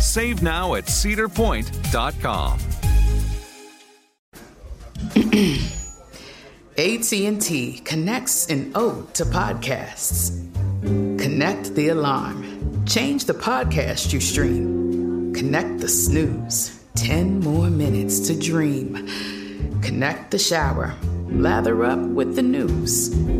Save now at cedarpoint.com. AT&T connects an ode to podcasts. Connect the alarm. Change the podcast you stream. Connect the snooze. 10 more minutes to dream. Connect the shower. Lather up with the news.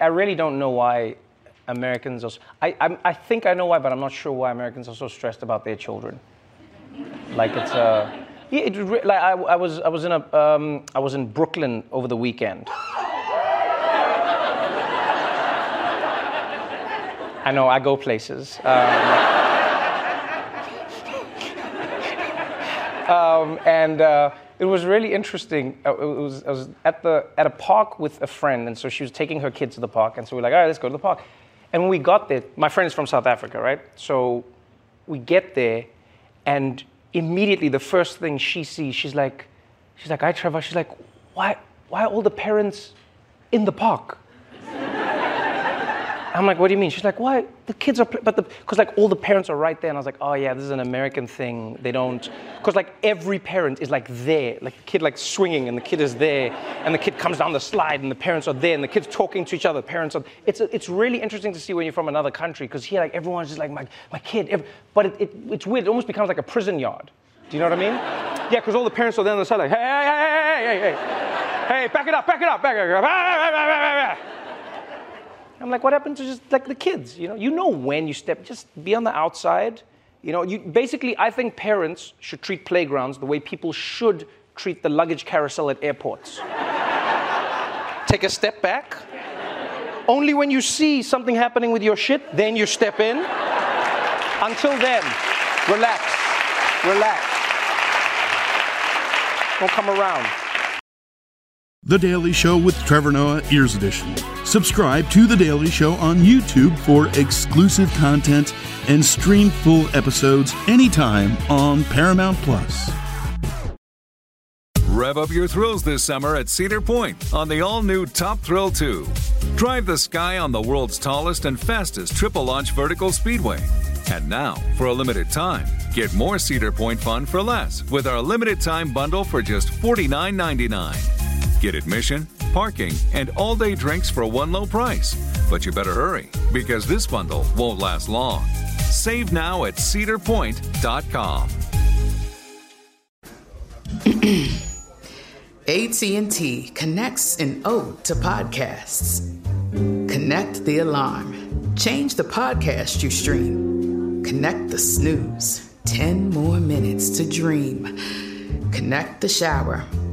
I, I really don't know why Americans are. I, I'm- I think I know why, but I'm not sure why Americans are so stressed about their children. Like it's a. Yeah, it, like I, I was I was in a um, I was in Brooklyn over the weekend. I know I go places. Um, um, and uh, it was really interesting. Uh, It was, I was at the at a park with a friend, and so she was taking her kids to the park, and so we're like, all right, let's go to the park. And when we got there, my friend is from South Africa, right? So we get there, and immediately the first thing she sees, she's like, she's like, hi Trevor. She's like, why why are all the parents in the park? I'm like, what do you mean? She's like, why? The kids are, but the, because like all the parents are right there. And I was like, oh yeah, this is an American thing. They don't, because like every parent is like there, like the kid like swinging and the kid is there and the kid comes down the slide and the parents are there and the kids talking to each other. Parents are, it's, it's really interesting to see when you're from another country because here like everyone's just like, my, my kid, but it, it, it's weird. It almost becomes like a prison yard. Do you know what I mean? Yeah, because all the parents are there on the side like, hey, hey, hey, hey, hey, hey, hey, hey, back it up, back it up, back it up. I'm like, what happened to just like the kids? You know, you know when you step, just be on the outside. You know, you basically, I think parents should treat playgrounds the way people should treat the luggage carousel at airports. Take a step back. Only when you see something happening with your shit, then you step in. Until then, relax, relax. Don't come around. The Daily Show with Trevor Noah, Ears Edition. Subscribe to The Daily Show on YouTube for exclusive content and stream full episodes anytime on Paramount Plus. Rev up your thrills this summer at Cedar Point on the all new Top Thrill 2. Drive the sky on the world's tallest and fastest triple launch vertical speedway. And now, for a limited time, get more Cedar Point fun for less with our limited time bundle for just $49.99. Get admission, parking, and all day drinks for one low price. But you better hurry because this bundle won't last long. Save now at cedarpoint.com. AT&T connects an ode to podcasts. Connect the alarm. Change the podcast you stream. Connect the snooze. 10 more minutes to dream. Connect the shower.